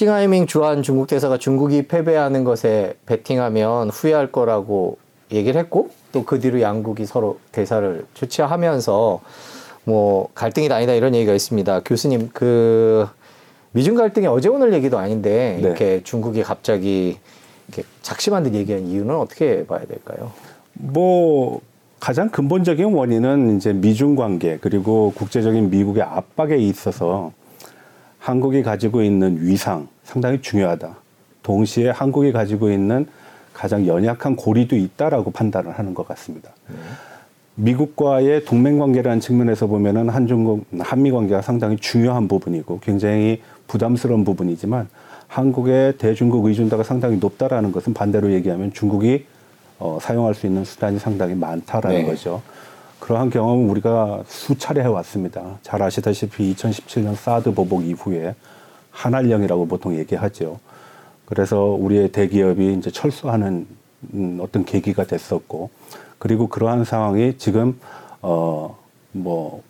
싱하이밍 주한 중국 대사가 중국이 패배하는 것에 베팅하면 후회할 거라고 얘기를 했고 또 그 뒤로 양국이 서로 대사를 조치하면서 뭐 갈등이 아니다 이런 얘기가 있습니다. 교수님 그 미중 갈등이 어제 오늘 얘기도 아닌데 네. 이렇게 중국이 갑자기 이렇게 작심한 듯 얘기한 이유는 어떻게 봐야 될까요? 뭐 가장 근본적인 원인은 이제 미중 관계 그리고 국제적인 미국의 압박에 있어서 한국이 가지고 있는 위상 상당히 중요하다. 동시에 한국이 가지고 있는 가장 연약한 고리도 있다라고 판단을 하는 것 같습니다. 미국과의 동맹 관계라는 측면에서 보면은 한중국 한미 관계가 상당히 중요한 부분이고 굉장히 부담스러운 부분이지만 한국의 대중국 의존도가 상당히 높다라는 것은 반대로 얘기하면 중국이 어, 사용할 수 있는 수단이 상당히 많다라는 네. 거죠. 그러한 경험은 우리가 수차례 해왔습니다. 잘 아시다시피 2017년 사드 보복 이후에 한알령이라고 보통 얘기하죠. 그래서 우리의 대기업이 이제 철수하는 음, 어떤 계기가 됐었고, 그리고 그러한 상황이 지금 어 뭐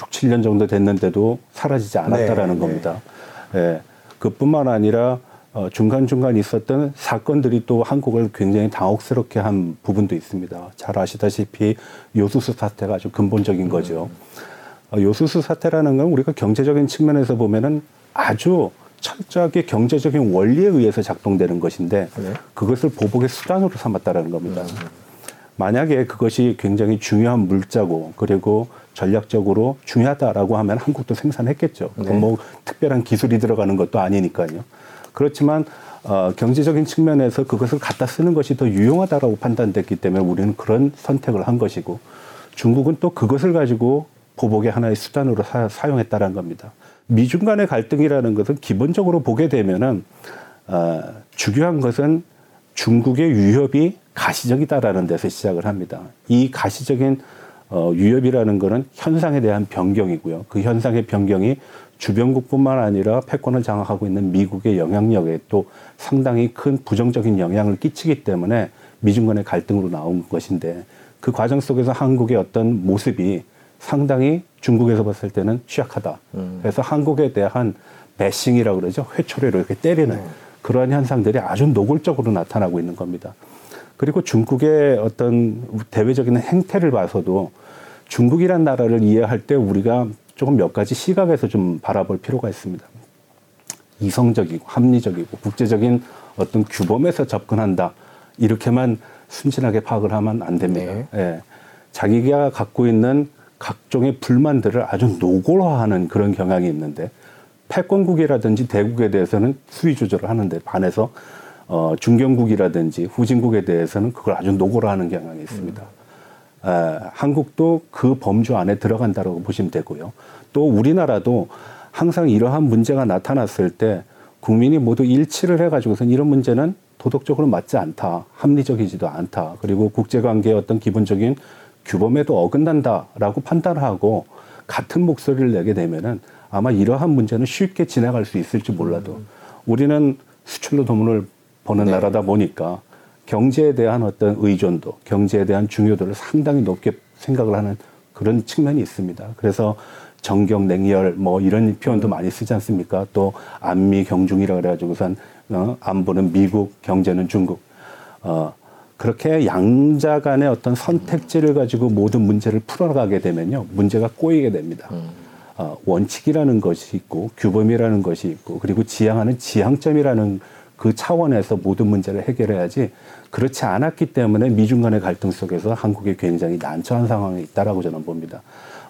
6, 7년 정도 됐는데도 사라지지 않았다라는 네, 겁니다. 예. 그뿐만 아니라 어, 중간중간 있었던 사건들이 또 한국을 굉장히 당혹스럽게 한 부분도 있습니다. 잘 아시다시피 요수수 사태가 아주 근본적인 거죠. 어, 요수수 사태라는 건 우리가 경제적인 측면에서 보면은 아주 철저하게 경제적인 원리에 의해서 작동되는 것인데 네. 그것을 보복의 수단으로 삼았다라는 겁니다. 만약에 그것이 굉장히 중요한 물자고 그리고 전략적으로 중요하다라고 하면 한국도 생산했겠죠. 네. 뭐 특별한 기술이 들어가는 것도 아니니까요. 그렇지만 어, 경제적인 측면에서 그것을 갖다 쓰는 것이 더 유용하다라고 판단됐기 때문에 우리는 그런 선택을 한 것이고 중국은 또 그것을 가지고 보복의 하나의 수단으로 사, 사용했다라는 겁니다. 미중 간의 갈등이라는 것은 기본적으로 보게 되면은 어, 중요한 것은 중국의 위협이 가시적이다라는 데서 시작을 합니다. 이 가시적인 어, 위협이라는 것은 현상에 대한 변경이고요. 그 현상의 변경이 주변국뿐만 아니라 패권을 장악하고 있는 미국의 영향력에 또 상당히 큰 부정적인 영향을 끼치기 때문에 미중 간의 갈등으로 나온 것인데 그 과정 속에서 한국의 어떤 모습이 상당히 중국에서 봤을 때는 취약하다. 그래서 한국에 대한 배싱이라고 그러죠. 회초리로 이렇게 때리는 그러한 현상들이 아주 노골적으로 나타나고 있는 겁니다. 그리고 중국의 어떤 대외적인 행태를 봐서도 중국이란 나라를 이해할 때 우리가 조금 몇 가지 시각에서 좀 바라볼 필요가 있습니다. 이성적이고 합리적이고 국제적인 어떤 규범에서 접근한다. 이렇게만 순진하게 파악을 하면 안 됩니다. 네. 예. 자기가 갖고 있는 각종의 불만들을 아주 노골화하는 그런 경향이 있는데 패권국이라든지 대국에 대해서는 수위 조절을 하는데 반해서 어, 중견국이라든지 후진국에 대해서는 그걸 아주 노골화하는 경향이 있습니다. 에, 한국도 그 범주 안에 들어간다고 보시면 되고요. 또 우리나라도 항상 이러한 문제가 나타났을 때 국민이 모두 일치를 해가지고선 이런 문제는 도덕적으로 맞지 않다, 합리적이지도 않다, 그리고 국제관계의 어떤 기본적인 규범에도 어긋난다라고 판단하고 같은 목소리를 내게 되면은 아마 이러한 문제는 쉽게 지나갈 수 있을지 몰라도 우리는 수출로 돈을 버는 네. 나라다 보니까 경제에 대한 어떤 의존도, 경제에 대한 중요도를 상당히 높게 생각을 하는 그런 측면이 있습니다. 그래서 정경, 냉열 뭐 이런 표현도 많이 쓰지 않습니까? 또 안미 경중이라 그래가지고선 어, 안보는 미국, 경제는 중국. 어, 그렇게 양자 간의 어떤 선택지를 가지고 모든 문제를 풀어가게 되면요. 문제가 꼬이게 됩니다. 어, 원칙이라는 것이 있고 규범이라는 것이 있고 그리고 지향하는 지향점이라는 그 차원에서 모든 문제를 해결해야지 그렇지 않았기 때문에 미중 간의 갈등 속에서 한국이 굉장히 난처한 상황에 있다라고 저는 봅니다.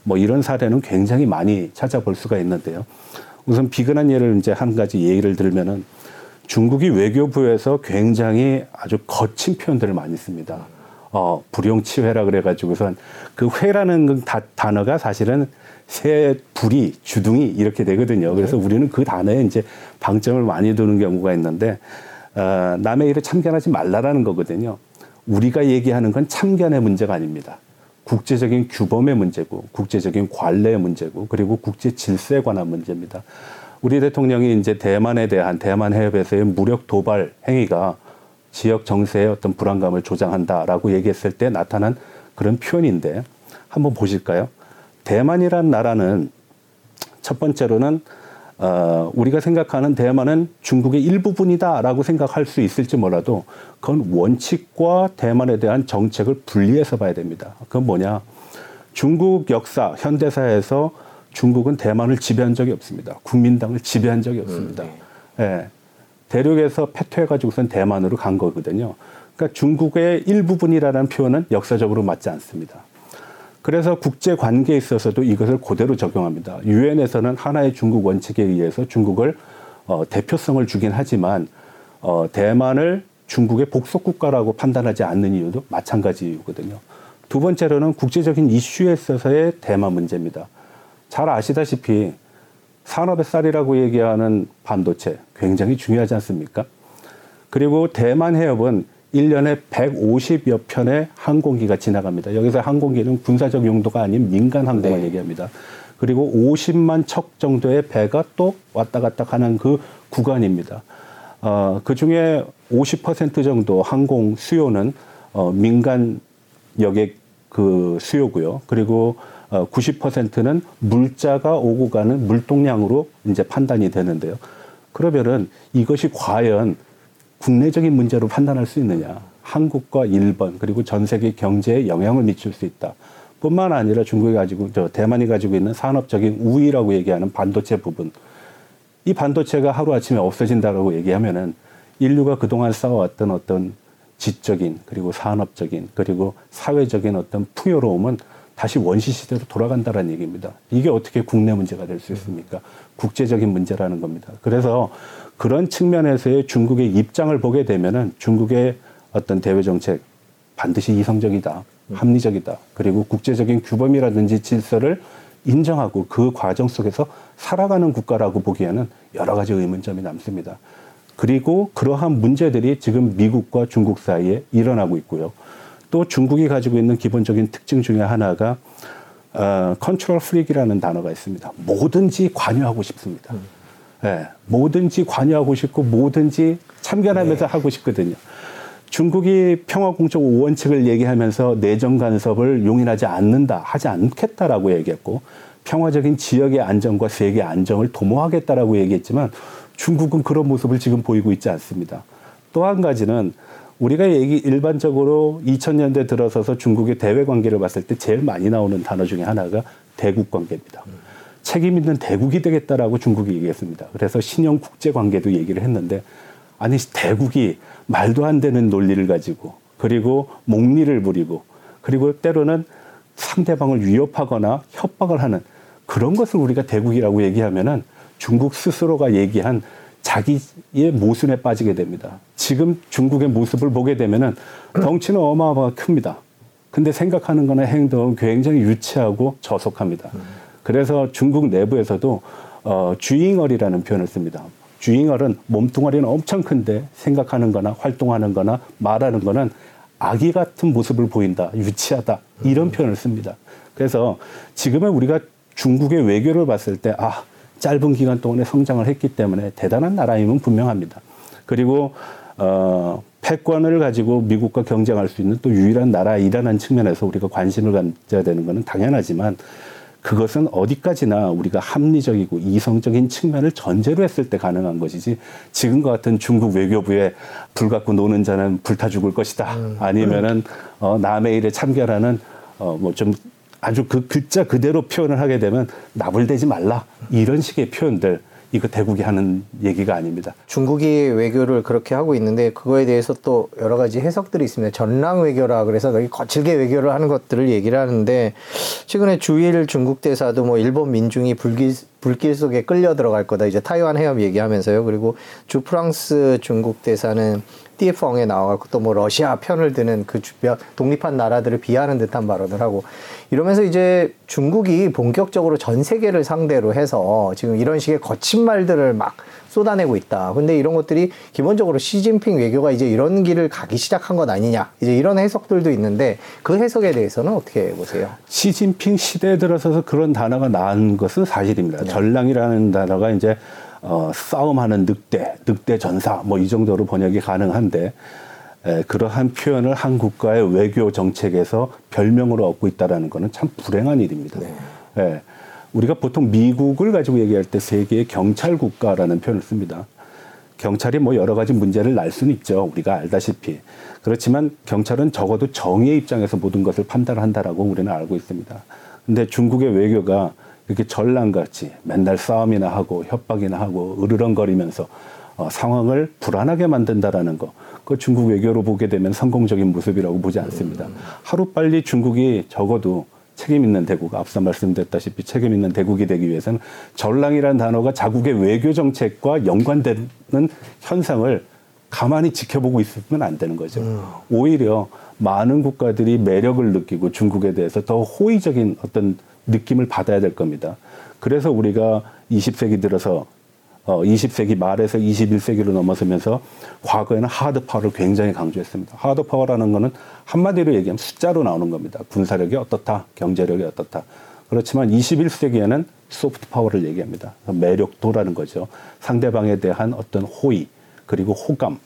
뭐 이런 사례는 굉장히 많이 찾아볼 수가 있는데요. 우선 비근한 예를 이제 한 가지 예를 들면은 중국이 외교부에서 굉장히 아주 거친 표현들을 많이 씁니다. 어, 불용치회라 그래가지고선 그 회라는 그 다- 단어가 사실은 새 불이 주둥이 이렇게 되거든요. 그래서 우리는 그 단어에 이제 방점을 많이 두는 경우가 있는데 어, 남의 일에 참견하지 말라라는 거거든요. 우리가 얘기하는 건 참견의 문제가 아닙니다. 국제적인 규범의 문제고 국제적인 관례의 문제고 그리고 국제 질서에 관한 문제입니다. 우리 대통령이 이제 대만에 대한 대만 해협에서의 무력 도발 행위가 지역 정세의 어떤 불안감을 조장한다라고 얘기했을 때 나타난 그런 표현인데 한번 보실까요? 대만이란 나라는 첫 번째로는 어, 우리가 생각하는 대만은 중국의 일부분이다라고 생각할 수 있을지 몰라도 그건 원칙과 대만에 대한 정책을 분리해서 봐야 됩니다. 그건 뭐냐? 중국 역사, 현대사에서 중국은 대만을 지배한 적이 없습니다. 국민당을 지배한 적이 없습니다. 음, 네. 예. 대륙에서 패퇴해가지고선 대만으로 간 거거든요. 그러니까 중국의 일부분이라는 표현은 역사적으로 맞지 않습니다. 그래서 국제 관계에 있어서도 이것을 그대로 적용합니다. 유엔에서는 하나의 중국 원칙에 의해서 중국을 어, 대표성을 주긴 하지만 어, 대만을 중국의 복속 국가라고 판단하지 않는 이유도 마찬가지 이유거든요. 두 번째로는 국제적인 이슈에 있어서의 대만 문제입니다. 잘 아시다시피 산업의 쌀이라고 얘기하는 반도체 굉장히 중요하지 않습니까? 그리고 대만 해협은 1년에 150여 편의 항공기가 지나갑니다. 여기서 항공기는 군사적 용도가 아닌 민간 항공을 네. 얘기합니다. 그리고 50만 척 정도의 배가 또 왔다 갔다 하는 그 구간입니다. 어, 그 중에 50% 정도 항공 수요는 어, 민간 여객 그 수요고요. 그리고 어, 90%는 물자가 오고 가는 물동량으로 이제 판단이 되는데요. 그러면은 이것이 과연 국내적인 문제로 판단할 수 있느냐. 한국과 일본 그리고 전 세계 경제에 영향을 미칠 수 있다. 뿐만 아니라 중국이 가지고 저 대만이 가지고 있는 산업적인 우위라고 얘기하는 반도체 부분. 이 반도체가 하루아침에 없어진다라고 얘기하면은 인류가 그동안 쌓아왔던 어떤 지적인 그리고 산업적인 그리고 사회적인 어떤 풍요로움은 다시 원시 시대로 돌아간다라는 얘기입니다. 이게 어떻게 국내 문제가 될 수 있습니까? 국제적인 문제라는 겁니다. 그래서 그런 측면에서의 중국의 입장을 보게 되면은 중국의 어떤 대외 정책 반드시 이성적이다, 합리적이다. 그리고 국제적인 규범이라든지 질서를 인정하고 그 과정 속에서 살아가는 국가라고 보기에는 여러 가지 의문점이 남습니다. 그리고 그러한 문제들이 지금 미국과 중국 사이에 일어나고 있고요. 또 중국이 가지고 있는 기본적인 특징 중에 하나가 어, control freak이라는 단어가 있습니다. 뭐든지 관여하고 싶습니다. 음. 네, 뭐든지 관여하고 싶고 뭐든지 참견하면서 네. 하고 싶거든요. 중국이 평화공존 원칙을 얘기하면서 내정 간섭을 용인하지 않는다, 하지 않겠다라고 얘기했고 평화적인 지역의 안정과 세계 안정을 도모하겠다라고 얘기했지만 중국은 그런 모습을 지금 보이고 있지 않습니다. 또 한 가지는 우리가 얘기 일반적으로 2000년대 들어서서 중국의 대외 관계를 봤을 때 제일 많이 나오는 단어 중에 하나가 대국 관계입니다. 음. 책임 있는 대국이 되겠다라고 중국이 얘기했습니다. 그래서 신형 국제 관계도 얘기를 했는데 아니 대국이 말도 안 되는 논리를 가지고 그리고 목리를 부리고 그리고 때로는 상대방을 위협하거나 협박을 하는 그런 것을 우리가 대국이라고 얘기하면은 중국 스스로가 얘기한 자기의 모순에 빠지게 됩니다. 지금 중국의 모습을 보게 되면은 덩치는 어마어마하게 큽니다. 근데 생각하는 거나 행동은 굉장히 유치하고 저속합니다. 그래서 중국 내부에서도 어, 주잉얼이라는 표현을 씁니다. 주잉얼은 몸뚱아리는 엄청 큰데 생각하는 거나 활동하는 거나 말하는 거는 아기 같은 모습을 보인다, 유치하다, 이런 표현을 씁니다. 그래서 지금은 우리가 중국의 외교를 봤을 때, 아, 짧은 기간 동안에 성장을 했기 때문에 대단한 나라임은 분명합니다. 그리고 어, 패권을 가지고 미국과 경쟁할 수 있는 또 유일한 나라이라는 측면에서 우리가 관심을 가져야 되는 것은 당연하지만 그것은 어디까지나 우리가 합리적이고 이성적인 측면을 전제로 했을 때 가능한 것이지 지금과 같은 중국 외교부에 불 갖고 노는 자는 불타 죽을 것이다. 음. 아니면은 어, 남의 일에 참견하는 어, 뭐 좀 아주 그 글자 그대로 표현을 하게 되면 나불대지 말라. 이런 식의 표현들 이거 대국이 하는 얘기가 아닙니다. 중국이 외교를 그렇게 하고 있는데 그거에 대해서 또 여러 가지 해석들이 있습니다. 전랑 외교라 그래서 거칠게 외교를 하는 것들을 얘기를 하는데 최근에 주일 중국 대사도 뭐 일본 민중이 불길 불길 속에 끌려 들어갈 거다 이제 타이완 해협 얘기하면서요. 그리고 주 프랑스 중국 대사는 띠에펑에 나와갖고 또 뭐 러시아 편을 드는 그 주변 독립한 나라들을 비하는 듯한 발언을 하고 이러면서 이제 중국이 본격적으로 전 세계를 상대로 해서 지금 이런 식의 거친 말들을 막 쏟아내고 있다. 근데 이런 것들이 기본적으로 시진핑 외교가 이제 이런 길을 가기 시작한 것 아니냐. 이제 이런 해석들도 있는데 그 해석에 대해서는 어떻게 보세요? 시진핑 시대에 들어서서 그런 단어가 나온 것은 사실입니다. 네. 전랑이라는 단어가 이제 어, 싸움하는 늑대, 늑대 전사 뭐 이 정도로 번역이 가능한데 에, 그러한 표현을 한국과의 외교 정책에서 별명으로 얻고 있다라는 것은 참 불행한 일입니다. 네. 에, 우리가 보통 미국을 가지고 얘기할 때 세계의 경찰 국가라는 표현을 씁니다. 경찰이 뭐 여러 가지 문제를 날 수는 있죠. 우리가 알다시피. 그렇지만 경찰은 적어도 정의의 입장에서 모든 것을 판단한다라고 우리는 알고 있습니다. 근데 중국의 외교가 이렇게 전랑같이 맨날 싸움이나 하고 협박이나 하고 으르렁거리면서 어, 상황을 불안하게 만든다라는 거. 그 중국 외교로 보게 되면 성공적인 모습이라고 보지 않습니다. 하루 빨리 중국이 적어도 책임 있는 대국, 앞서 말씀드렸다시피 책임 있는 대국이 되기 위해서는 전랑이라는 단어가 자국의 외교 정책과 연관되는 현상을 가만히 지켜보고 있으면 안 되는 거죠. 음. 오히려 많은 국가들이 매력을 느끼고 중국에 대해서 더 호의적인 어떤 느낌을 받아야 될 겁니다. 그래서 우리가 20세기 들어서 어, 20세기 말에서 21세기로 넘어서면서 과거에는 hard power를 굉장히 강조했습니다. hard power라는 거는 한마디로 얘기하면 숫자로 나오는 겁니다. 군사력이 어떻다, 경제력이 어떻다. 그렇지만 21세기에는 soft power를 얘기합니다. 매력도라는 거죠. 상대방에 대한 어떤 호의, 그리고 호감,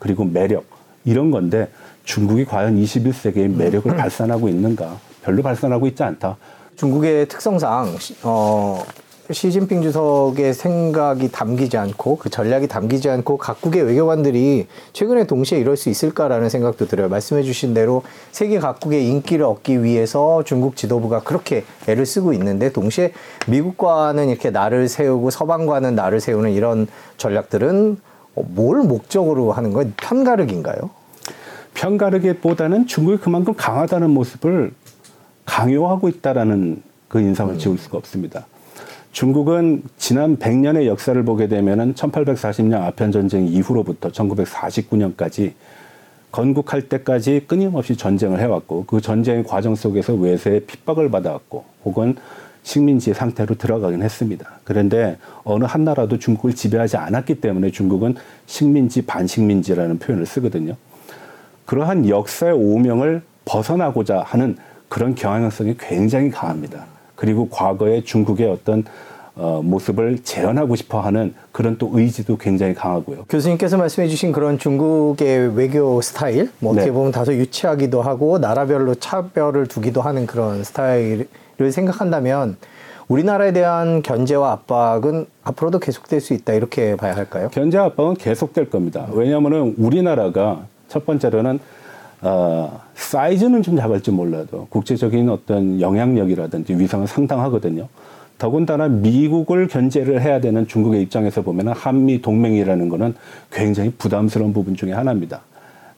그리고 매력, 이런 건데 중국이 과연 21세기의 매력을 음. 발산하고 있는가? 별로 발산하고 있지 않다. 중국의 특성상 어, 시진핑 주석의 생각이 담기지 않고 그 전략이 담기지 않고 각국의 외교관들이 최근에 동시에 이럴 수 있을까라는 생각도 들어요. 말씀해 주신 대로 세계 각국의 인기를 얻기 위해서 중국 지도부가 그렇게 애를 쓰고 있는데 동시에 미국과는 이렇게 나를 세우고 서방과는 나를 세우는 이런 전략들은 뭘 목적으로 하는 거예요? 편가르기인가요? 편가르기보다는 중국이 그만큼 강하다는 모습을 강요하고 있다라는 그 인상을 지울 수가 없습니다. 중국은 지난 100년의 역사를 보게 되면은 1840년 아편 전쟁 이후로부터 1949년까지 건국할 때까지 끊임없이 전쟁을 해왔고 그 전쟁의 과정 속에서 외세의 핍박을 받아왔고 혹은 식민지 상태로 들어가긴 했습니다. 그런데 어느 한 나라도 중국을 지배하지 않았기 때문에 중국은 식민지 반식민지라는 표현을 쓰거든요. 그러한 역사의 오명을 벗어나고자 하는 그런 경향성이 굉장히 강합니다. 그리고 과거의 중국의 어떤 어, 모습을 재현하고 싶어 하는 그런 또 의지도 굉장히 강하고요. 교수님께서 말씀해 주신 그런 중국의 외교 스타일, 뭐 어떻게 네. 보면 다소 유치하기도 하고 나라별로 차별을 두기도 하는 그런 스타일을 생각한다면 우리나라에 대한 견제와 압박은 앞으로도 계속될 수 있다 이렇게 봐야 할까요? 견제 압박은 계속될 겁니다. 왜냐하면 우리나라가 첫 번째로는 어, 사이즈는 좀 작을지 몰라도 국제적인 어떤 영향력이라든지 위상은 상당하거든요. 더군다나 미국을 견제를 해야 되는 중국의 입장에서 보면 한미 동맹이라는 것은 굉장히 부담스러운 부분 중에 하나입니다.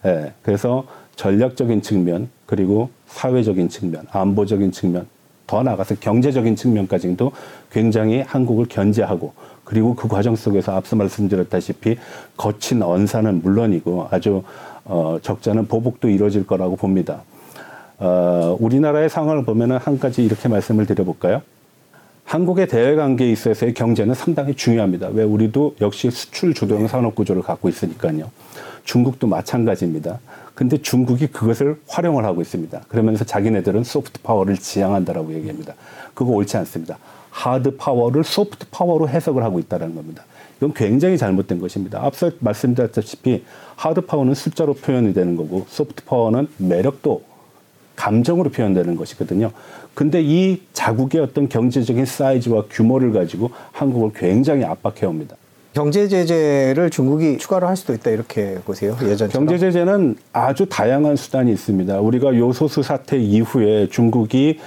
예, 그래서 전략적인 측면 그리고 사회적인 측면, 안보적인 측면, 더 나아가서 경제적인 측면까지도 굉장히 한국을 견제하고 그리고 그 과정 속에서 앞서 말씀드렸다시피 거친 언사는 물론이고 아주 어, 적잖은 보복도 이루어질 거라고 봅니다. 어, 우리나라의 상황을 보면은 한 가지 이렇게 말씀을 드려볼까요? 한국의 대외 관계에 있어서의 경제는 상당히 중요합니다. 왜 우리도 역시 수출 주도형 산업 구조를 갖고 있으니까요. 중국도 마찬가지입니다. 근데 중국이 그것을 활용을 하고 있습니다. 그러면서 자기네들은 소프트 파워를 지향한다라고 얘기합니다. 그거 옳지 않습니다. 하드 파워를 소프트 파워로 해석을 하고 있다는 겁니다. 이건 굉장히 잘못된 것입니다. 앞서 말씀드렸다시피 하드 파워는 숫자로 표현이 되는 거고 소프트 파워는 매력도 감정으로 표현되는 것이거든요. 근데 이 자국의 어떤 경제적인 사이즈와 규모를 가지고 한국을 굉장히 압박해 옵니다. 경제 제재를 중국이 추가로 할 수도 있다 이렇게 보세요. 예전 경제 제재는 아주 다양한 수단이 있습니다. 우리가 요소수 사태 이후에 중국이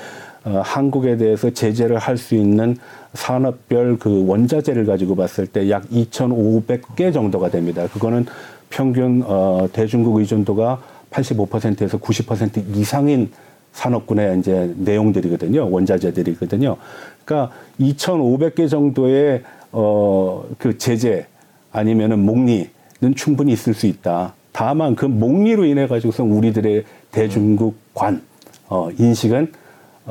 어, 한국에 대해서 제재를 할 수 있는 산업별 그 원자재를 가지고 봤을 때 약 2,500개 정도가 됩니다. 그거는 평균 어, 대중국 의존도가 85%에서 90% 이상인 산업군의 이제 내용들이거든요. 원자재들이거든요. 그러니까 2,500개 정도의 어, 그 제재 아니면은 목리는 충분히 있을 수 있다. 다만 그 목리로 인해 가지고서 우리들의 대중국관 어, 인식은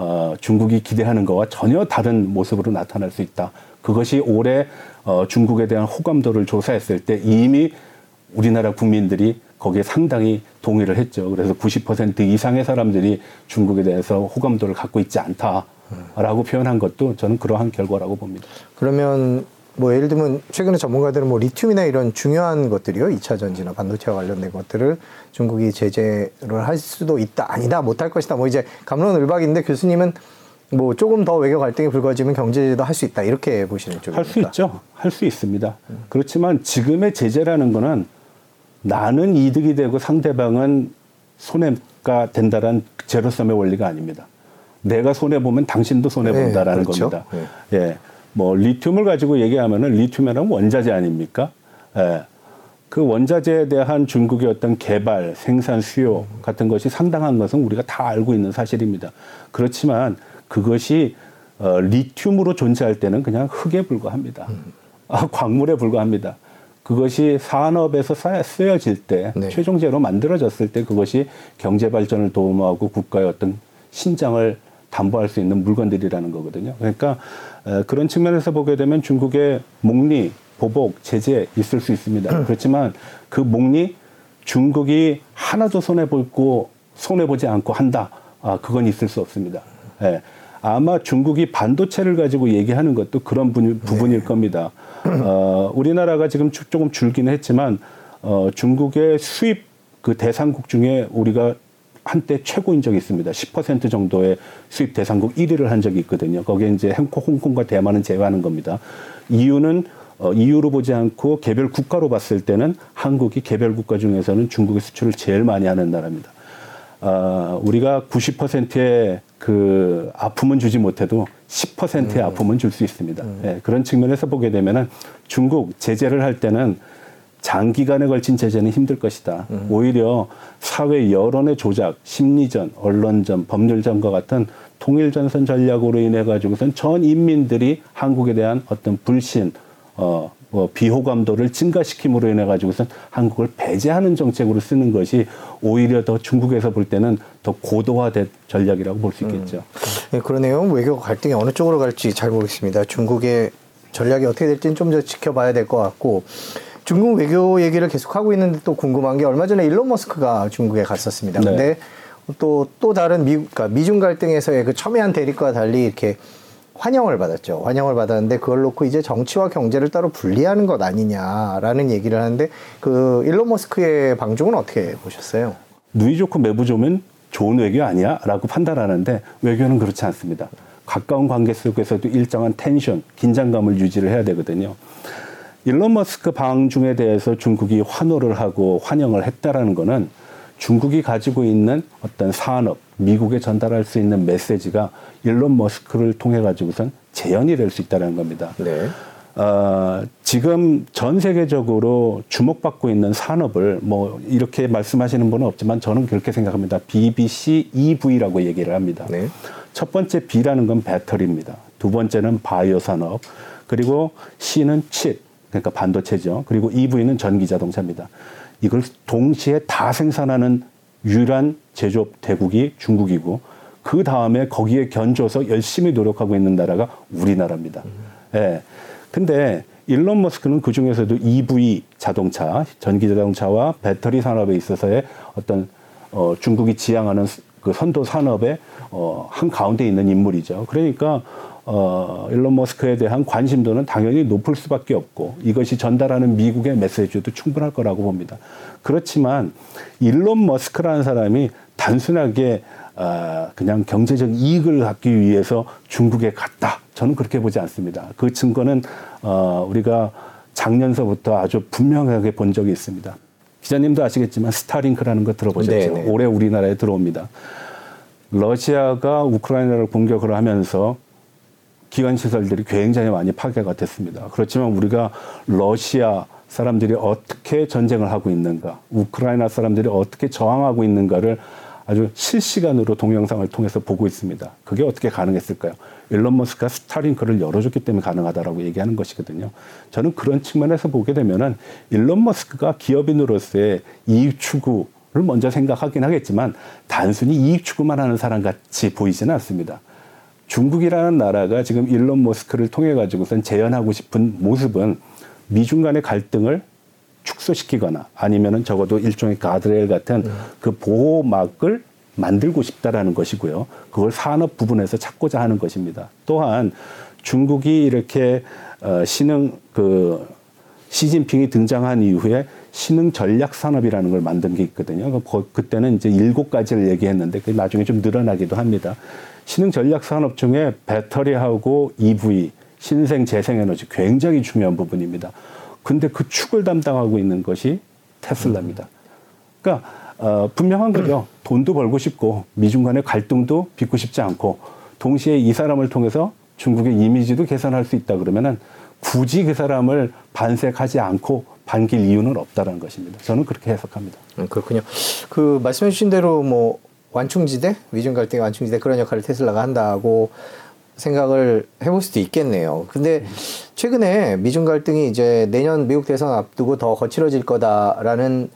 어, 중국이 기대하는 것과 전혀 다른 모습으로 나타날 수 있다. 그것이 올해 어, 중국에 대한 호감도를 조사했을 때 이미 우리나라 국민들이 거기에 상당히 동의를 했죠. 그래서 90% 이상의 사람들이 중국에 대해서 호감도를 갖고 있지 않다라고 표현한 것도 저는 그러한 결과라고 봅니다. 그러면 뭐 예를 들면 최근에 전문가들은 뭐 리튬이나 이런 중요한 것들이요. 2차 전지나 반도체와 관련된 것들을 중국이 제재를 할 수도 있다. 아니다. 못할 것이다. 뭐 이제 감론을박인데 교수님은 뭐 조금 더 외교 갈등이 불거지면 경제 제재도 할 수 있다 이렇게 보시는 쪽입니까? 할 수 있죠. 할 수 있습니다. 그렇지만 지금의 제재라는 거는 나는 이득이 되고 상대방은 손해가 된다는 제로섬의 원리가 아닙니다. 내가 손해 보면 당신도 손해 네, 본다라는 그렇죠. 겁니다. 예, 뭐 리튬을 가지고 얘기하면은 리튬이라는 원자재 아닙니까? 예. 그 원자재에 대한 중국의 어떤 개발, 생산, 수요 같은 것이 상당한 것은 우리가 다 알고 있는 사실입니다. 그렇지만 그것이 어, 리튬으로 존재할 때는 그냥 흙에 불과합니다. 아, 광물에 불과합니다. 그것이 산업에서 쓰여질 때, 네. 최종제로 만들어졌을 때 그것이 경제 발전을 도움하고 국가의 어떤 신장을 담보할 수 있는 물건들이라는 거거든요. 그러니까 에, 그런 측면에서 보게 되면 중국의 목리, 보복, 제재 있을 수 있습니다. 그렇지만 그 목리 중국이 하나도 손해 볼고 손해 보지 않고 한다. 아, 그건 있을 수 없습니다. 예. 아마 중국이 반도체를 가지고 얘기하는 것도 그런 분- 부분일 겁니다. 어, 우리나라가 지금 주- 조금 줄기는 했지만 어, 중국의 수입 그 대상국 중에 우리가 한때 최고인 적이 있습니다. 10% 정도의 수입 대상국 1위를 한 적이 있거든요. 거기에 이제 홍콩과 대만은 제외하는 겁니다. 이유는 어, 이유로 보지 않고 개별 국가로 봤을 때는 한국이 개별 국가 중에서는 중국의 수출을 제일 많이 하는 나라입니다. 아, 우리가 90%의 그 아픔은 주지 못해도 10%의 아픔은 줄 수 있습니다. 예, 그런 측면에서 보게 되면은 중국 제재를 할 때는 장기간에 걸친 제재는 힘들 것이다. 오히려 사회 여론의 조작, 심리전, 언론전, 법률전과 같은 통일전선 전략으로 인해 가지고선 전 인민들이 한국에 대한 어떤 불신, 어, 뭐 비호감도를 증가시킴으로 인해 가지고선 한국을 배제하는 정책으로 쓰는 것이 오히려 더 중국에서 볼 때는 더 고도화된 전략이라고 볼 수 있겠죠. 네, 그러네요. 외교 갈등이 어느 쪽으로 갈지 잘 모르겠습니다. 중국의 전략이 어떻게 될지는 좀 더 지켜봐야 될 것 같고 중국 외교 얘기를 계속 하고 있는데 또 궁금한 게 얼마 전에 일론 머스크가 중국에 갔었습니다. 네. 근데 또 또 다른 미, 그러니까 미중 갈등에서의 그 첨예한 대립과 달리 이렇게 환영을 받았죠. 환영을 받았는데 그걸 놓고 이제 정치와 경제를 따로 분리하는 것 아니냐라는 얘기를 하는데 그 일론 머스크의 방중은 어떻게 보셨어요? 누이 좋고 매부 좋으면 좋은 외교 아니야? 라고 판단하는데 외교는 그렇지 않습니다. 가까운 관계 속에서도 일정한 텐션, 긴장감을 유지를 해야 되거든요. 일론 머스크 방중에 대해서 중국이 환호를 하고 환영을 했다라는 거는 중국이 가지고 있는 어떤 산업, 미국에 전달할 수 있는 메시지가 일론 머스크를 통해 가지고선 재현이 될 수 있다는 겁니다. 네. 어, 지금 전 세계적으로 주목받고 있는 산업을 뭐 이렇게 말씀하시는 분은 없지만 저는 그렇게 생각합니다. BBC EV라고 얘기를 합니다. 네. 첫 번째 B라는 건 배터리입니다. 두 번째는 바이오 산업. 그리고 C는 칩, 그러니까 반도체죠. 그리고 EV는 전기 자동차입니다. 이걸 동시에 다 생산하는 유일한 제조업 대국이 중국이고 그 다음에 거기에 견줘서 열심히 노력하고 있는 나라가 우리나라입니다. 예. 근데 일론 머스크는 그 중에서도 EV 자동차, 전기 자동차와 배터리 산업에 있어서의 어떤 어, 중국이 지향하는 스- 그 선도 산업의 어, 한 가운데 있는 인물이죠. 그러니까 어, 일론 머스크에 대한 관심도는 당연히 높을 수밖에 없고 이것이 전달하는 미국의 메시지도 충분할 거라고 봅니다. 그렇지만 일론 머스크라는 사람이 단순하게 아, 그냥 경제적 이익을 갖기 위해서 중국에 갔다. 저는 그렇게 보지 않습니다. 그 증거는 어, 우리가 작년서부터 아주 분명하게 본 적이 있습니다. 기자님도 아시겠지만 스타링크라는 거 들어보셨죠? 네네. 올해 우리나라에 들어옵니다. 러시아가 우크라이나를 공격을 하면서 기관 시설들이 굉장히 많이 파괴가 됐습니다. 그렇지만 우리가 러시아 사람들이 어떻게 전쟁을 하고 있는가, 우크라이나 사람들이 어떻게 저항하고 있는가를 아주 실시간으로 동영상을 통해서 보고 있습니다. 그게 어떻게 가능했을까요? 일론 머스크가 스타링크를 열어줬기 때문에 가능하다라고 얘기하는 것이거든요. 저는 그런 측면에서 보게 되면은 일론 머스크가 기업인으로서의 이익 추구를 먼저 생각하긴 하겠지만 단순히 이익 추구만 하는 사람 같이 보이지는 않습니다. 중국이라는 나라가 지금 일론 머스크를 통해 가지고선 재현하고 싶은 모습은 미중 간의 갈등을 축소시키거나 아니면은 적어도 일종의 가드레일 같은 그 보호막을 만들고 싶다라는 것이고요. 그걸 산업 부분에서 찾고자 하는 것입니다. 또한 중국이 이렇게 어, 신흥 그 시진핑이 등장한 이후에 신흥 전략 산업이라는 걸 만든 게 있거든요. 그, 그때는 이제 일곱 가지를 얘기했는데 그 나중에 좀 늘어나기도 합니다. 신흥 전략 산업 중에 배터리하고 EV, 신생 재생에너지 굉장히 중요한 부분입니다. 근데 그 축을 담당하고 있는 것이 테슬라입니다. 그러니까 어, 분명한 거죠. 돈도 벌고 싶고 미중 간의 갈등도 빚고 싶지 않고 동시에 이 사람을 통해서 중국의 이미지도 개선할 수 있다 그러면은 굳이 그 사람을 반색하지 않고 반길 이유는 없다라는 것입니다. 저는 그렇게 해석합니다. 음, 그렇군요. 그 말씀해 주신 대로 뭐 완충지대, 미중 갈등의 완충지대 그런 역할을 테슬라가 한다고 생각을 해볼 수도 있겠네요. 근데 최근에 미중 갈등이 이제 내년 미국 대선 앞두고 더 거칠어질 거다라는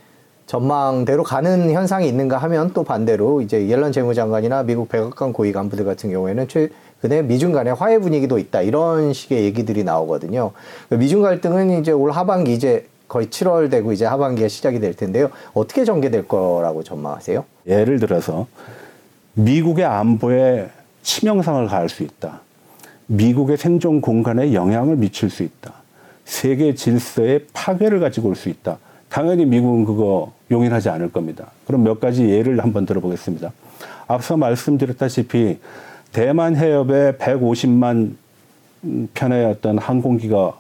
전망대로 가는 현상이 있는가 하면 또 반대로 이제 옐런 재무장관이나 미국 백악관 고위 간부들 같은 경우에는 최 근에 미중 간의 화해 분위기도 있다 이런 식의 얘기들이 나오거든요. 미중 갈등은 이제 올 하반기 이제 거의 7월 되고 이제 하반기에 시작이 될 텐데요. 어떻게 전개될 거라고 전망하세요? 예를 들어서 미국의 안보에 치명상을 가할 수 있다. 미국의 생존 공간에 영향을 미칠 수 있다. 세계 질서에 파괴를 가지고 올 수 있다. 당연히 미국은 그거 용인하지 않을 겁니다. 그럼 몇 가지 예를 한번 들어보겠습니다. 앞서 말씀드렸다시피 대만 해협에 150만 편의 어떤 항공기가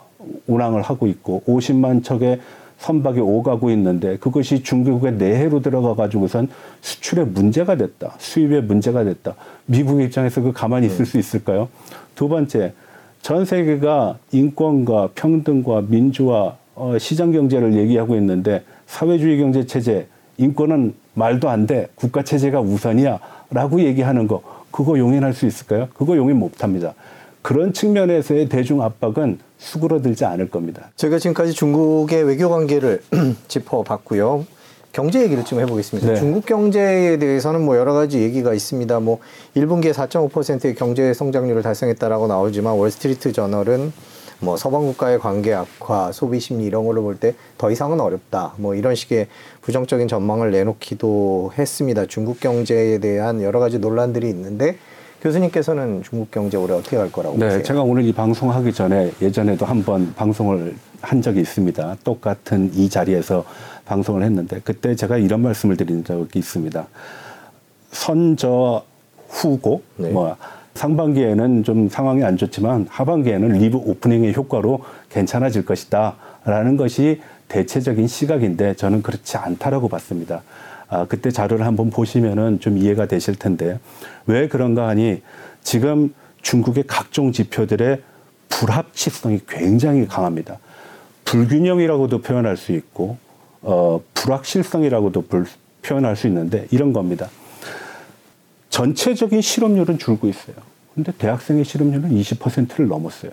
운항을 하고 있고 50만 척의 선박이 오가고 있는데 그것이 중국의 내해로 들어가 가지고선 수출에 문제가 됐다. 수입에 문제가 됐다. 미국의 입장에서 그 가만히 있을 수 있을까요? 두 번째, 전 세계가 인권과 평등과 민주화, 어, 시장 경제를 얘기하고 있는데 사회주의 경제 체제, 인권은 말도 안 돼. 국가 체제가 우선이야. 라고 얘기하는 거. 그거 용인할 수 있을까요? 그거 용인 못 합니다. 그런 측면에서의 대중 압박은 수그러들지 않을 겁니다. 저희가 지금까지 중국의 외교 관계를 짚어봤고요. 경제 얘기를 좀 해보겠습니다. 네. 중국 경제에 대해서는 뭐 여러 가지 얘기가 있습니다. 뭐 1분기에 4.5%의 경제 성장률을 달성했다라고 나오지만 월스트리트 저널은 뭐 서방 국가의 관계 악화, 소비 심리 이런 걸로 볼 때 더 이상은 어렵다. 뭐 이런 식의 부정적인 전망을 내놓기도 했습니다. 중국 경제에 대한 여러 가지 논란들이 있는데 교수님께서는 중국 경제 올해 어떻게 갈 거라고 네, 보세요? 제가 오늘 이 방송하기 전에 예전에도 한번 방송을 한 적이 있습니다. 똑같은 이 자리에서 방송을 했는데 그때 제가 이런 말씀을 드린 적이 있습니다. 선저 후고 네. 뭐 상반기에는 좀 상황이 안 좋지만 하반기에는 리브 오프닝의 효과로 괜찮아질 것이다 라는 것이 대체적인 시각인데 저는 그렇지 않다라고 봤습니다. 아, 그때 자료를 한번 보시면은 좀 이해가 되실 텐데 왜 그런가 하니 지금 중국의 각종 지표들의 불합치성이 굉장히 강합니다. 불균형이라고도 표현할 수 있고 어, 불확실성이라고도 불, 표현할 수 있는데 이런 겁니다. 전체적인 실업률은 줄고 있어요. 근데 대학생의 실업률은 20%를 넘었어요.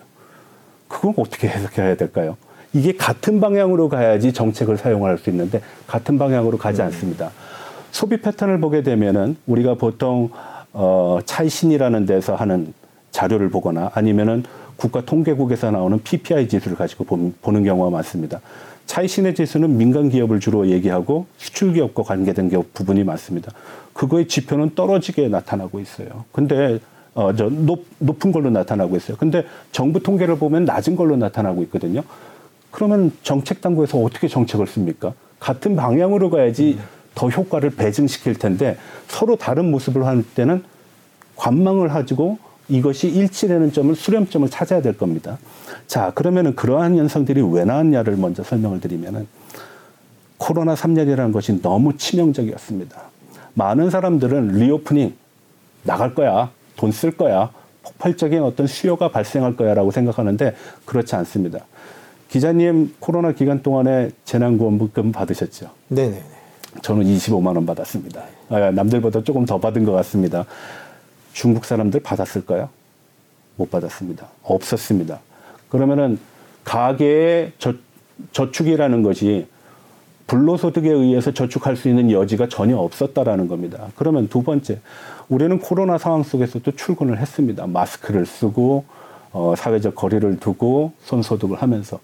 그건 어떻게 해석해야 될까요? 이게 같은 방향으로 가야지 정책을 사용할 수 있는데 같은 방향으로 가지 음. 않습니다. 소비 패턴을 보게 되면은 우리가 보통 어, 차이신이라는 데서 하는 자료를 보거나 아니면은 국가 통계국에서 나오는 PPI 지수를 가지고 보는 경우가 많습니다. 차이신의 지수는 민간 기업을 주로 얘기하고 수출 기업과 관계된 기업 부분이 많습니다. 그거의 지표는 떨어지게 나타나고 있어요. 근데 어, 저 높, 높은 걸로 나타나고 있어요. 근데 정부 통계를 보면 낮은 걸로 나타나고 있거든요. 그러면 정책 당국에서 어떻게 정책을 씁니까? 같은 방향으로 가야지 음. 더 효과를 배증시킬 텐데 서로 다른 모습을 할 때는 관망을 가지고 이것이 일치되는 점을 수렴점을 찾아야 될 겁니다. 자, 그러면은 그러한 현상들이 왜 나왔냐를 먼저 설명을 드리면은 코로나 3년이라는 것이 너무 치명적이었습니다. 많은 사람들은 reopening 나갈 거야. 돈 쓸 거야. 폭발적인 어떤 수요가 발생할 거야라고 생각하는데 그렇지 않습니다. 기자님 코로나 기간 동안에 재난구원금 받으셨죠? 네네. 저는 25만 원 받았습니다. 아, 남들보다 조금 더 받은 것 같습니다. 중국 사람들 받았을까요? 못 받았습니다. 없었습니다. 그러면은 가계의 저, 저축이라는 것이 불로소득에 의해서 저축할 수 있는 여지가 전혀 없었다라는 겁니다. 그러면 두 번째, 우리는 코로나 상황 속에서도 출근을 했습니다. 마스크를 쓰고 어, 사회적 거리를 두고 손소독을 하면서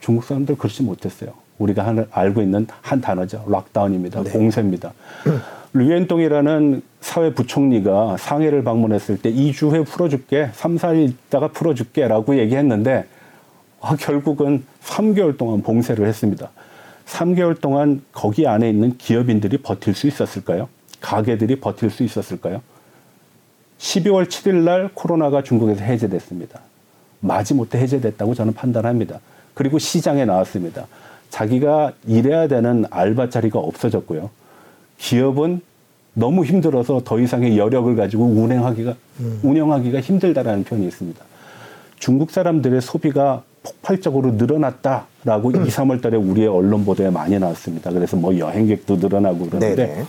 중국 사람들 그렇지 못했어요. 우리가 한, 알고 있는 한 단어죠. 락다운입니다. 네. 공세입니다. 류엔동이라는 사회 부총리가 상해를 방문했을 때 2주 후에 풀어줄게, 3, 4일 있다가 풀어줄게 라고 얘기했는데 아, 결국은 3개월 동안 봉쇄를 했습니다. 3개월 동안 거기 안에 있는 기업인들이 버틸 수 있었을까요? 가게들이 버틸 수 있었을까요? 12월 7일 날 코로나가 중국에서 해제됐습니다. 마지못해 해제됐다고 저는 판단합니다. 그리고 시장에 나왔습니다. 자기가 일해야 되는 알바 자리가 없어졌고요. 기업은 너무 힘들어서 더 이상의 여력을 가지고 운행하기가 음. 운영하기가 힘들다라는 표현이 있습니다. 중국 사람들의 소비가 폭발적으로 늘어났다라고 음. 2, 3월 달에 우리의 언론 보도에 많이 나왔습니다. 그래서 뭐 여행객도 늘어나고 그러는데 네네.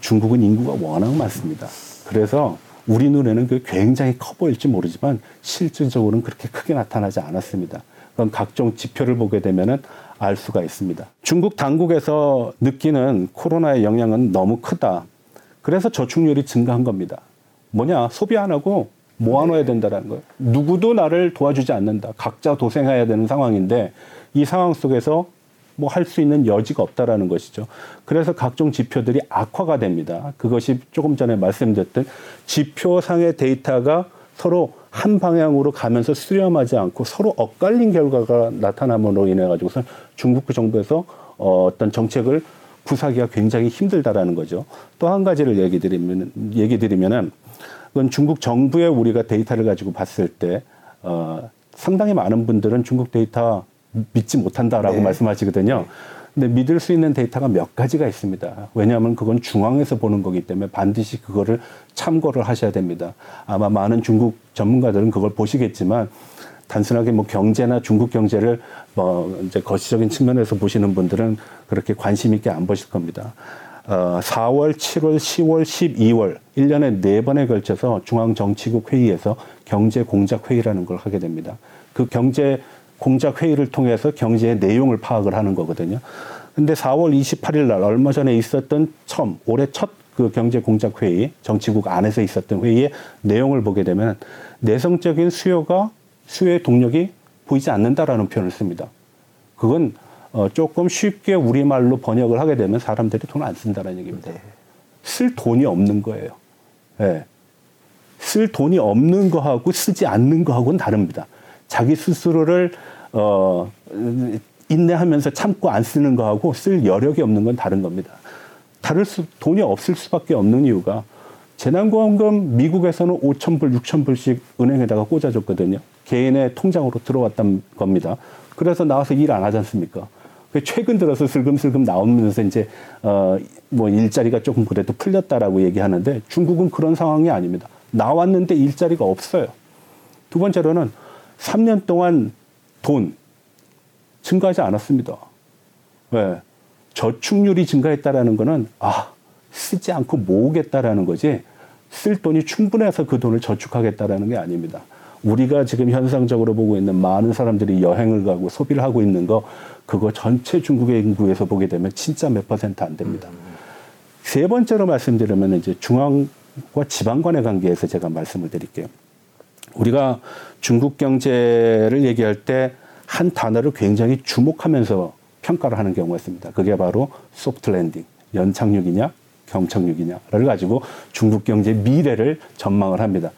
중국은 인구가 워낙 많습니다. 그래서 우리 눈에는 그 굉장히 커 보일지 모르지만 실질적으로는 그렇게 크게 나타나지 않았습니다. 그런 각종 지표를 보게 되면은 알 수가 있습니다. 중국 당국에서 느끼는 코로나의 영향은 너무 크다. 그래서 저축률이 증가한 겁니다. 뭐냐? 소비 안 하고 모아놓아야 된다는 거예요. 누구도 나를 도와주지 않는다. 각자 도생해야 되는 상황인데 이 상황 속에서 뭐 할 수 있는 여지가 없다라는 것이죠. 그래서 각종 지표들이 악화가 됩니다. 그것이 조금 전에 말씀드렸던 지표상의 데이터가 서로 한 방향으로 가면서 수렴하지 않고 서로 엇갈린 결과가 나타남으로 인해 가지고서 중국 그 정부에서 어, 어떤 정책을 구사하기가 굉장히 힘들다라는 거죠. 또 한 가지를 얘기 드리면 얘기 드리면은 그건 중국 정부의 우리가 데이터를 가지고 봤을 때 어, 상당히 많은 분들은 중국 데이터 믿지 못한다라고 네. 말씀하시거든요. 네. 근데 믿을 수 있는 데이터가 몇 가지가 있습니다. 왜냐하면 그건 중앙에서 보는 거기 때문에 반드시 그거를 참고를 하셔야 됩니다. 아마 많은 중국 전문가들은 그걸 보시겠지만 단순하게 뭐 경제나 중국 경제를 뭐 이제 거시적인 측면에서 보시는 분들은 그렇게 관심 있게 안 보실 겁니다. 어, 4월, 7월, 10월, 12월 1년에 네 번에 걸쳐서 중앙정치국 회의에서 경제 공작 회의라는 걸 하게 됩니다. 그 경제 공작 회의를 통해서 경제의 내용을 파악을 하는 거거든요. 근데 4월 28일 날 얼마 전에 있었던 처음 올해 첫 그 경제 공작 회의 정치국 안에서 있었던 회의의 내용을 보게 되면 내성적인 수요가 수요의 동력이 보이지 않는다라는 표현을 씁니다. 그건 어 조금 쉽게 우리말로 번역을 하게 되면 사람들이 돈 안 쓴다는 얘기입니다. 네. 쓸 돈이 없는 거예요. 네. 쓸 돈이 없는 거하고 쓰지 않는 거하고는 다릅니다. 자기 스스로를 어, 인내하면서 참고 안 쓰는 거하고 쓸 여력이 없는 건 다른 겁니다. 다를 수, 돈이 없을 수밖에 없는 이유가 재난보험금 미국에서는 5천 불, 6천 불씩 은행에다가 꽂아줬거든요. 개인의 통장으로 들어왔단 겁니다. 그래서 나와서 일 안 하지 않습니까? 그 최근 들어서 슬금슬금 나오면서 이제 어 뭐 일자리가 조금 그래도 풀렸다라고 얘기하는데 중국은 그런 상황이 아닙니다. 나왔는데 일자리가 없어요. 두 번째로는 3년 동안 돈 증가하지 않았습니다. 왜? 저축률이 증가했다라는 거는 아 쓰지 않고 모으겠다라는 거지 쓸 돈이 충분해서 그 돈을 저축하겠다라는 게 아닙니다. 우리가 지금 현상적으로 보고 있는 많은 사람들이 여행을 가고 소비를 하고 있는 거 그거 전체 중국의 인구에서 보게 되면 진짜 몇 퍼센트 안 됩니다. 세 번째로 말씀드리면 이제 중앙과 지방 간의 관계에서 제가 말씀을 드릴게요. 우리가 중국 경제를 얘기할 때 한 단어를 굉장히 주목하면서 평가를 하는 경우가 있습니다. 그게 바로 soft landing, 연착륙이냐, 경착륙이냐를 가지고 중국 경제 미래를 전망을 합니다.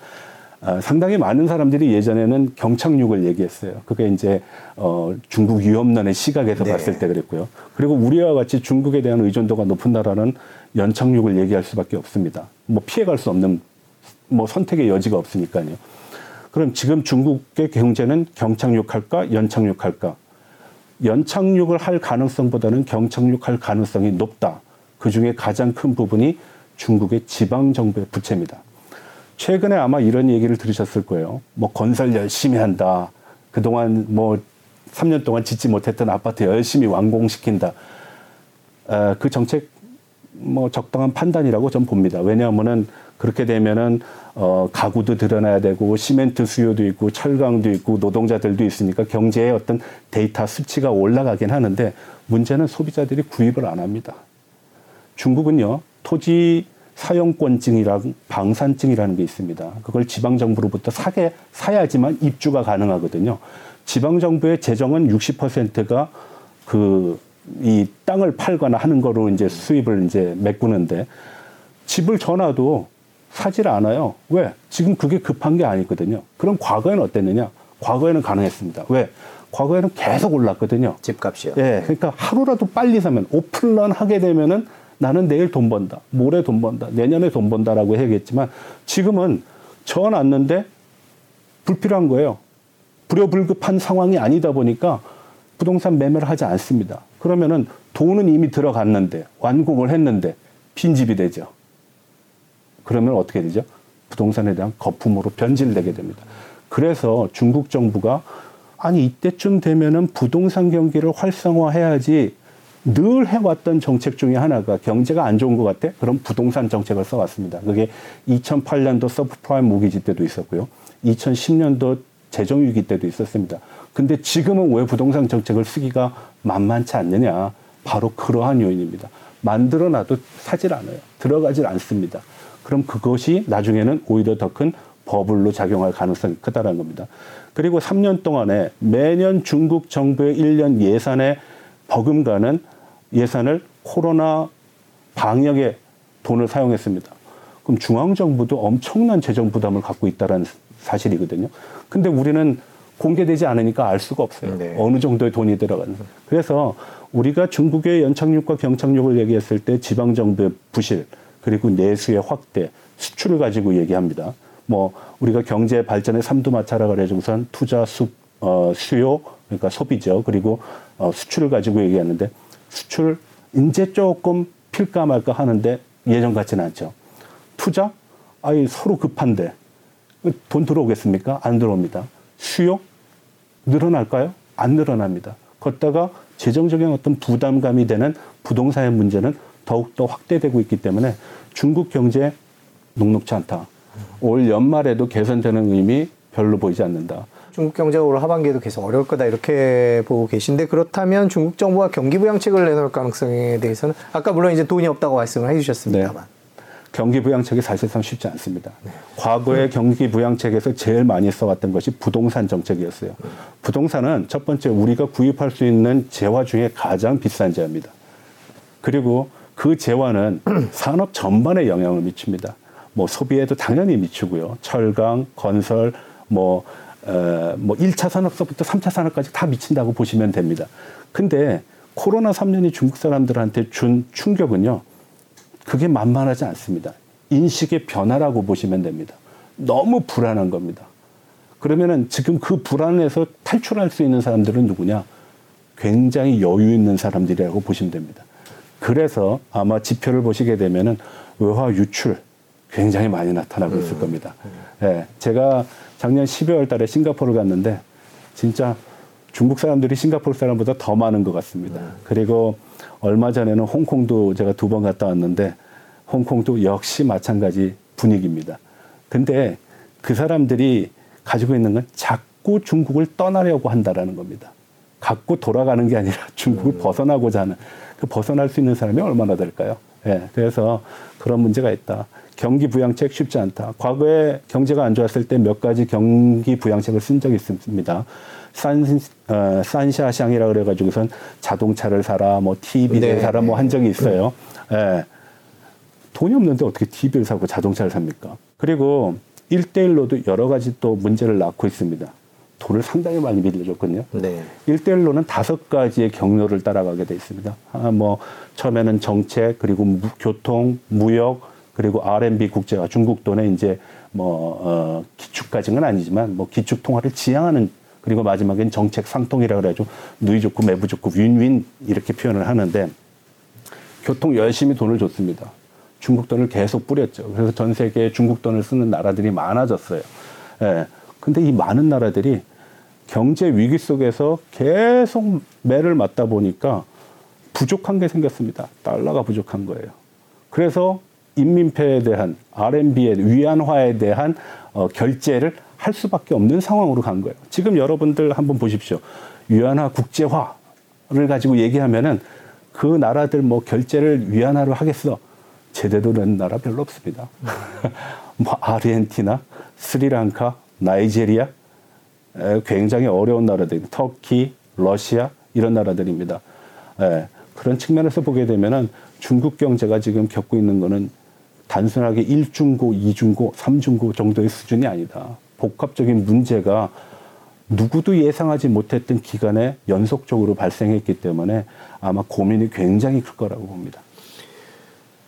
어, 상당히 많은 사람들이 예전에는 경착륙을 얘기했어요. 그게 이제 어, 중국 위험론의 시각에서 네. 봤을 때 그랬고요. 그리고 우리와 같이 중국에 대한 의존도가 높은 나라는 연착륙을 얘기할 수밖에 없습니다. 뭐 피해갈 수 없는 뭐 선택의 여지가 없으니까요. 그럼 지금 중국의 경제는 경착륙할까 연착륙할까? 연착륙을 할 가능성보다는 경착륙할 가능성이 높다. 그 중에 가장 큰 부분이 중국의 지방 정부의 부채입니다. 최근에 아마 이런 얘기를 들으셨을 거예요. 뭐 건설 열심히 한다. 그동안 뭐 3년 동안 짓지 못했던 아파트 열심히 완공시킨다. 어, 그 정책 뭐 적당한 판단이라고 전 봅니다. 왜냐하면은 그렇게 되면은 어, 가구도 드러나야 되고 시멘트 수요도 있고 철강도 있고 노동자들도 있으니까 경제의 어떤 데이터 수치가 올라가긴 하는데 문제는 소비자들이 구입을 안 합니다. 중국은요 토지 사용권증이라는 방산증이라는 게 있습니다. 그걸 지방 정부로부터 사게 사야지만 입주가 가능하거든요. 지방 정부의 재정은 60%가 그 이 땅을 팔거나 하는 거로 이제 수입을 이제 메꾸는데 집을 전화도 사질 않아요. 왜? 지금 그게 급한 게 아니거든요. 그럼 과거에는 어땠느냐? 과거에는 가능했습니다. 왜? 과거에는 계속 올랐거든요. 집값이요. 예, 그러니까 하루라도 빨리 사면 오픈런 하게 되면은 나는 내일 돈 번다, 모레 돈 번다, 내년에 돈 번다라고 해야겠지만 지금은 저 놨는데 불필요한 거예요. 불효불급한 상황이 아니다 보니까 부동산 매매를 하지 않습니다. 그러면은 돈은 이미 들어갔는데 완공을 했는데 빈집이 되죠. 그러면 어떻게 되죠? 부동산에 대한 거품으로 변질되게 됩니다. 그래서 중국 정부가 아니 이때쯤 되면은 부동산 경기를 활성화해야지 늘 해왔던 정책 중에 하나가 경제가 안 좋은 것 같아? 그럼 부동산 정책을 써왔습니다. 그게 2008년도 서브프라임 모기지 때도 있었고요. 2010년도 재정위기 때도 있었습니다. 근데 지금은 왜 부동산 정책을 쓰기가 만만치 않느냐? 바로 그러한 요인입니다. 만들어 놔도 사질 않아요. 들어가질 않습니다. 그럼 그것이 나중에는 오히려 더 큰 버블로 작용할 가능성이 크다는 겁니다. 그리고 3년 동안에 매년 중국 정부의 1년 예산에 버금가는 예산을 코로나 방역에 돈을 사용했습니다. 그럼 중앙정부도 엄청난 재정 부담을 갖고 있다는 사실이거든요. 근데 우리는 공개되지 않으니까 알 수가 없어요. 네. 어느 정도의 돈이 들어가는지. 그래서 우리가 중국의 연착륙과 경착륙을 얘기했을 때 지방정부의 부실, 그리고 내수의 확대, 수출을 가지고 얘기합니다. 뭐 우리가 경제 발전의 삼두마차라 그래가지고선 투자 수, 어, 수요 그러니까 소비죠. 그리고 어, 수출을 가지고 얘기하는데 수출 이제 조금 필까 말까 하는데 예전 같지는 않죠. 투자 아이 서로 급한데 돈 들어오겠습니까? 안 들어옵니다. 수요 늘어날까요? 안 늘어납니다. 걷다가 재정적인 어떤 부담감이 되는 부동산의 문제는 더욱더 확대되고 있기 때문에 중국 경제 녹록치 않다. 올 연말에도 개선되는 의미 별로 보이지 않는다. 중국 경제가 올 하반기에도 계속 어려울 거다 이렇게 보고 계신데 그렇다면 중국 정부가 경기 부양책을 내놓을 가능성에 대해서는 아까 물론 이제 돈이 없다고 말씀을 해주셨습니다만 네. 경기 부양책이 사실상 쉽지 않습니다. 네. 과거의 음. 경기 부양책에서 제일 많이 써왔던 것이 부동산 정책이었어요. 음. 부동산은 첫 번째 우리가 구입할 수 있는 재화 중에 가장 비싼 재화입니다. 그리고 그 재화는 산업 전반에 영향을 미칩니다. 뭐 소비에도 당연히 미치고요. 철강, 건설, 뭐, 어, 뭐 1차 산업서부터 3차 산업까지 다 미친다고 보시면 됩니다. 근데 코로나 3년이 중국 사람들한테 준 충격은요. 그게 만만하지 않습니다. 인식의 변화라고 보시면 됩니다. 너무 불안한 겁니다. 그러면은 지금 그 불안에서 탈출할 수 있는 사람들은 누구냐? 굉장히 여유 있는 사람들이라고 보시면 됩니다. 그래서 아마 지표를 보시게 되면은 외화 유출 굉장히 많이 나타나고 있을 음. 겁니다. 예, 네, 제가 작년 12월 달에 싱가포르를 갔는데 진짜 중국 사람들이 싱가포르 사람보다 더 많은 것 같습니다. 음. 그리고 얼마 전에는 홍콩도 제가 두 번 갔다 왔는데 홍콩도 역시 마찬가지 분위기입니다. 근데 그 사람들이 가지고 있는 건 자꾸 중국을 떠나려고 한다라는 겁니다. 갖고 돌아가는 게 아니라 중국을 음. 벗어나고자 하는 그 벗어날 수 있는 사람이 얼마나 될까요? 예, 그래서 그런 문제가 있다. 경기 부양책 쉽지 않다. 과거에 경제가 안 좋았을 때 몇 가지 경기 부양책을 쓴 적이 있습니다. 산, 어, 산샤샹이라 그래가지고선 자동차를 사라, 뭐 TV를 네. 사라, 뭐 한 적이 있어요. 예. 돈이 없는데 어떻게 TV를 사고 자동차를 삽니까? 그리고 일대일로도 여러 가지 또 문제를 낳고 있습니다. 돈을 상당히 많이 빌려줬거든요. 네. 1대1로는 다섯 가지의 경로를 따라가게 돼 있습니다. 아, 뭐, 처음에는 정책, 그리고 무, 교통, 무역, 그리고 RMB 국제화, 중국 돈에 이제 뭐, 어, 기축까지는 아니지만 뭐 기축 통화를 지향하는 그리고 마지막엔 정책 상통이라 그래가지고 누이 좋고 매부 좋고 윈윈 이렇게 표현을 하는데 교통 열심히 돈을 줬습니다. 중국 돈을 계속 뿌렸죠. 그래서 전 세계에 중국 돈을 쓰는 나라들이 많아졌어요. 예. 근데 이 많은 나라들이 경제 위기 속에서 계속 매를 맞다 보니까 부족한 게 생겼습니다. 달러가 부족한 거예요. 그래서 인민폐에 대한 RMB의 위안화에 대한 어, 결제를 할 수밖에 없는 상황으로 간 거예요. 지금 여러분들 한번 보십시오. 위안화 국제화를 가지고 얘기하면은 그 나라들 뭐 결제를 위안화로 하겠어. 제대로 된 나라 별로 없습니다. 뭐 아르헨티나, 스리랑카, 나이제리아, 굉장히 어려운 나라들, 터키, 러시아 이런 나라들입니다. 예, 그런 측면에서 보게 되면은 중국 경제가 지금 겪고 있는 거는 단순하게 1중고, 2중고, 3중고 정도의 수준이 아니다. 복합적인 문제가 누구도 예상하지 못했던 기간에 연속적으로 발생했기 때문에 아마 고민이 굉장히 클 거라고 봅니다.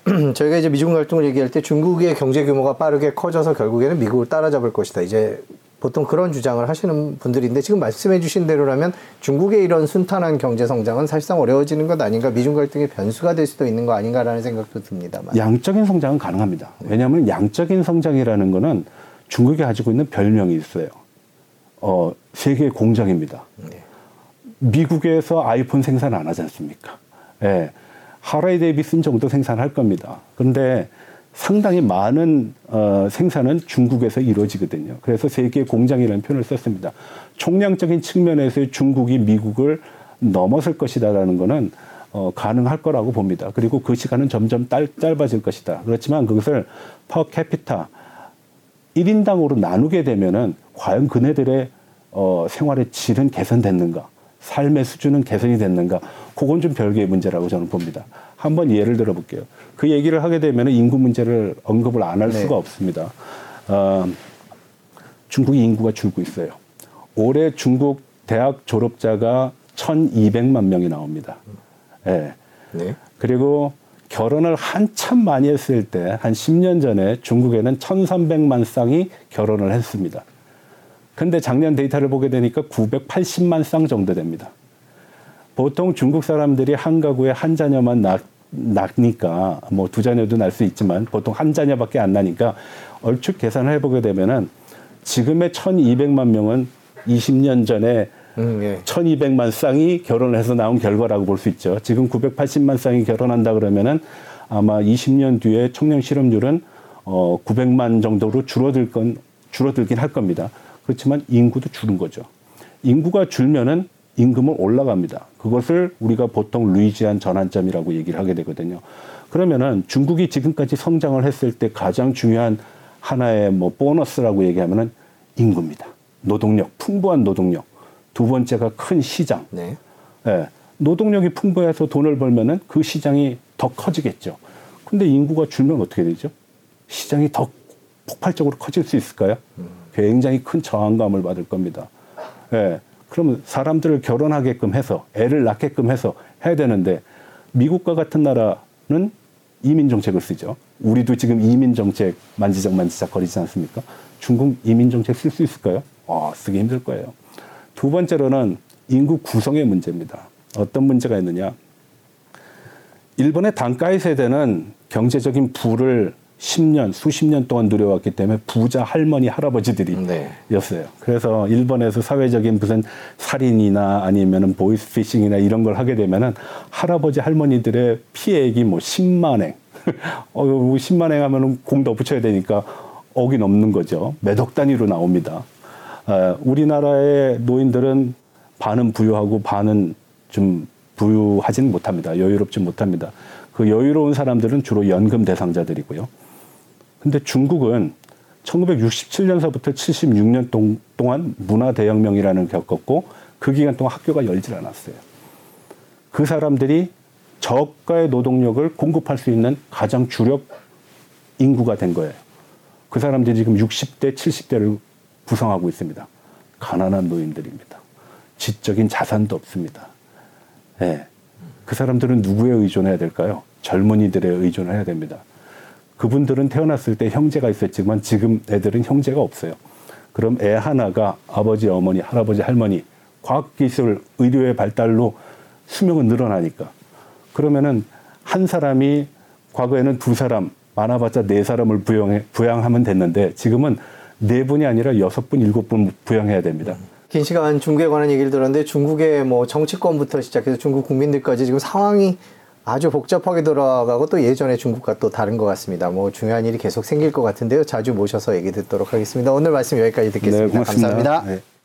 저희가 이제 미중 갈등을 얘기할 때 중국의 경제 규모가 빠르게 커져서 결국에는 미국을 따라잡을 것이다. 이제 보통 그런 주장을 하시는 분들인데 지금 말씀해 주신 대로라면 중국의 이런 순탄한 경제 성장은 사실상 어려워지는 것 아닌가 미중 갈등의 변수가 될 수도 있는 거 아닌가라는 생각도 듭니다만. 양적인 성장은 가능합니다. 왜냐하면 양적인 성장이라는 거는 중국이 가지고 있는 별명이 있어요. 어, 세계 공장입니다. 네. 미국에서 아이폰 생산 안 하지 않습니까? 예. 하라이 데이비슨 정도 생산할 겁니다. 그런데 상당히 많은 어, 생산은 중국에서 이루어지거든요. 그래서 세계 공장이라는 표현을 썼습니다. 총량적인 측면에서 중국이 미국을 넘어설 것이다라는 것은 어, 가능할 거라고 봅니다. 그리고 그 시간은 점점 딸, 짧아질 것이다. 그렇지만 그것을 퍼 캐피타 1인당으로 나누게 되면은 과연 그네들의 어, 생활의 질은 개선됐는가? 삶의 수준은 개선이 됐는가? 그건 좀 별개의 문제라고 저는 봅니다. 한번 예를 들어 볼게요. 그 얘기를 하게 되면 인구 문제를 언급을 안할 네. 수가 없습니다. 어, 중국이 인구가 줄고 있어요. 올해 중국 대학 졸업자가 1,200만 명이 나옵니다. 예. 네. 그리고 결혼을 한참 많이 했을 때, 한 10년 전에 중국에는 1,300만 쌍이 결혼을 했습니다. 근데 작년 데이터를 보게 되니까 980만 쌍 정도 됩니다. 보통 중국 사람들이 한 가구에 한 자녀만 낳, 낳으니까 뭐 두 자녀도 낳을 수 있지만 보통 한 자녀밖에 안 나니까 얼추 계산을 해보게 되면은 지금의 1,200만 명은 20년 전에 음, 예. 1200만 쌍이 결혼을 해서 나온 결과라고 볼 수 있죠. 지금 980만 쌍이 결혼한다 그러면은 아마 20년 뒤에 청년 실업률은 어 900만 정도로 줄어들 건 줄어들긴 할 겁니다. 그렇지만 인구도 줄은 거죠. 인구가 줄면은 임금은 올라갑니다. 그것을 우리가 보통 루이지안 전환점이라고 얘기를 하게 되거든요. 그러면은 중국이 지금까지 성장을 했을 때 가장 중요한 하나의 뭐 보너스라고 얘기하면은 인구입니다. 노동력, 풍부한 노동력. 두 번째가 큰 시장. 네. 예, 노동력이 풍부해서 돈을 벌면은 그 시장이 더 커지겠죠. 근데 인구가 줄면 어떻게 되죠? 시장이 더 폭발적으로 커질 수 있을까요? 굉장히 큰 저항감을 받을 겁니다. 예, 그러면 사람들을 결혼하게끔 해서 애를 낳게끔 해서 해야 되는데 미국과 같은 나라는 이민 정책을 쓰죠. 우리도 지금 이민 정책 만지작 만지작 거리지 않습니까? 중국 이민 정책 쓸 수 있을까요? 아, 쓰기 힘들 거예요. 두 번째로는 인구 구성의 문제입니다. 어떤 문제가 있느냐? 일본의 단가이 세대는 경제적인 부를 10년, 수십 년 동안 누려왔기 때문에 부자 할머니, 할아버지들이 네. 였어요. 그래서 일본에서 사회적인 무슨 살인이나 아니면은 보이스피싱이나 이런 걸 하게 되면은 할아버지 할머니들의 피해액이 뭐 10만행. 어, 10만행 하면은 공더 붙여야 되니까 억이 넘는 거죠. 몇억 단위로 나옵니다. 어, 우리나라의 노인들은 반은 부유하고 반은 좀 부유하지는 못합니다. 여유롭지 못합니다. 그 여유로운 사람들은 주로 연금 대상자들이고요. 근데 중국은 1967년서부터 76년 동, 동안 문화 대혁명이라는 걸 겪었고 그 기간 동안 학교가 열질 않았어요. 그 사람들이 저가의 노동력을 공급할 수 있는 가장 주력 인구가 된 거예요. 그 사람들이 지금 60대, 70대를 구성하고 있습니다. 가난한 노인들입니다. 지적인 자산도 없습니다. 예. 그 사람들은 누구에 의존해야 될까요? 젊은이들에 의존해야 됩니다. 그분들은 태어났을 때 형제가 있었지만 지금 애들은 형제가 없어요. 그럼 애 하나가 아버지, 어머니, 할아버지, 할머니, 과학기술, 의료의 발달로 수명은 늘어나니까. 그러면은 한 사람이 과거에는 두 사람, 많아봤자 네 사람을 부양해, 부양하면 됐는데 지금은 네 분이 아니라 여섯 분, 일곱 분 부양해야 됩니다. 긴 시간 중국에 관한 얘기를 들었는데 중국의 뭐 정치권부터 시작해서 중국 국민들까지 지금 상황이 아주 복잡하게 돌아가고 또 예전에 중국과 또 다른 것 같습니다. 뭐 중요한 일이 계속 생길 것 같은데요. 자주 모셔서 얘기 듣도록 하겠습니다. 오늘 말씀 여기까지 듣겠습니다. 네, 고맙습니다. 감사합니다. 네.